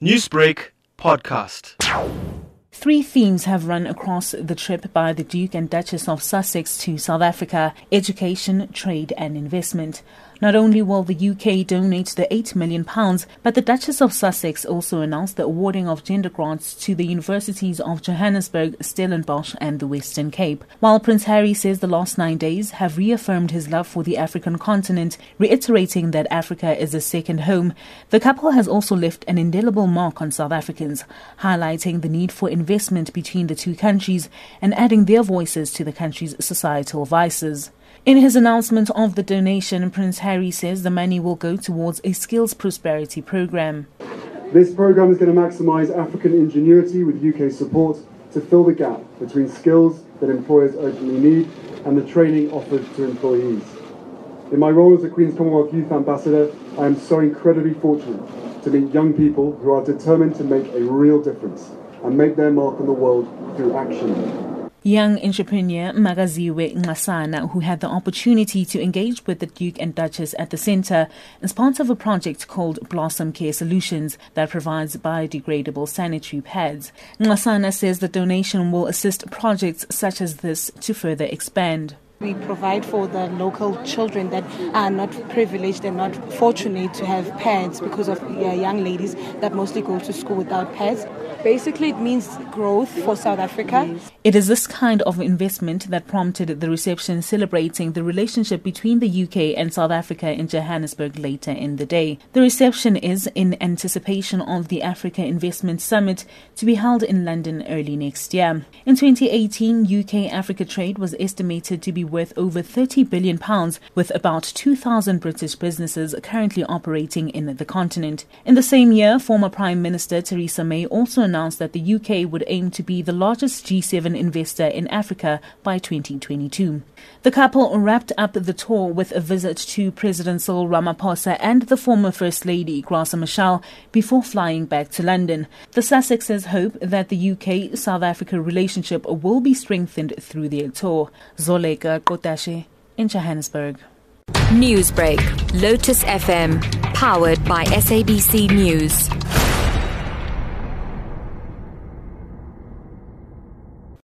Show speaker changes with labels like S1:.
S1: Newsbreak podcast.
S2: Three themes have run across the trip by the Duke and Duchess of Sussex to South Africa education, trade, and investment. Not only will the UK donate the £8 million, but the Duchess of Sussex also announced the awarding of gender grants to the universities of Johannesburg, Stellenbosch, and the Western Cape. While Prince Harry says the last nine days have reaffirmed his love for the African continent, reiterating that Africa is a second home, the couple has also left an indelible mark on South Africans, highlighting the need for investment between the two countries and adding their voices to the country's societal vices. In his announcement of the donation, Prince Harry says the money will go towards a skills prosperity program.
S3: This program is going to maximise African ingenuity with UK support to fill the gap between skills that employers urgently need and the training offered to employees. In my role as a Queen's Commonwealth Youth Ambassador, I am so incredibly fortunate to meet young people who are determined to make a real difference and make their mark on the world through action.
S2: Young entrepreneur Magaziwe Ngasana, who had the opportunity to engage with the Duke and Duchess at the centre, is part of a project called Blossom Care Solutions that provides biodegradable sanitary pads. Ngasana says the donation will assist projects such as this to further expand.
S4: We provide for the local children that are not privileged and not fortunate to have pads because of young ladies that mostly go to school without pads. Basically, it means growth for South Africa.
S2: It is this kind of investment that prompted the reception celebrating the relationship between the UK and South Africa in Johannesburg later in the day. The reception is in anticipation of the Africa Investment Summit to be held in London early next year. In 2018, UK Africa trade was estimated to be worth over 30 billion pounds, with about 2,000 British businesses currently operating in the continent. In the same year, former Prime Minister Theresa May also announced that the UK would aim to be the largest G7 investor in Africa by 2022. The couple wrapped up the tour with a visit to President Cyril Ramaphosa and the former First Lady Graça Machel before flying back to London. The Sussexes hope that the UK South Africa relationship will be strengthened through their tour. Zoleka Qodashe in Johannesburg.
S5: Newsbreak, Lotus FM, powered by SABC News.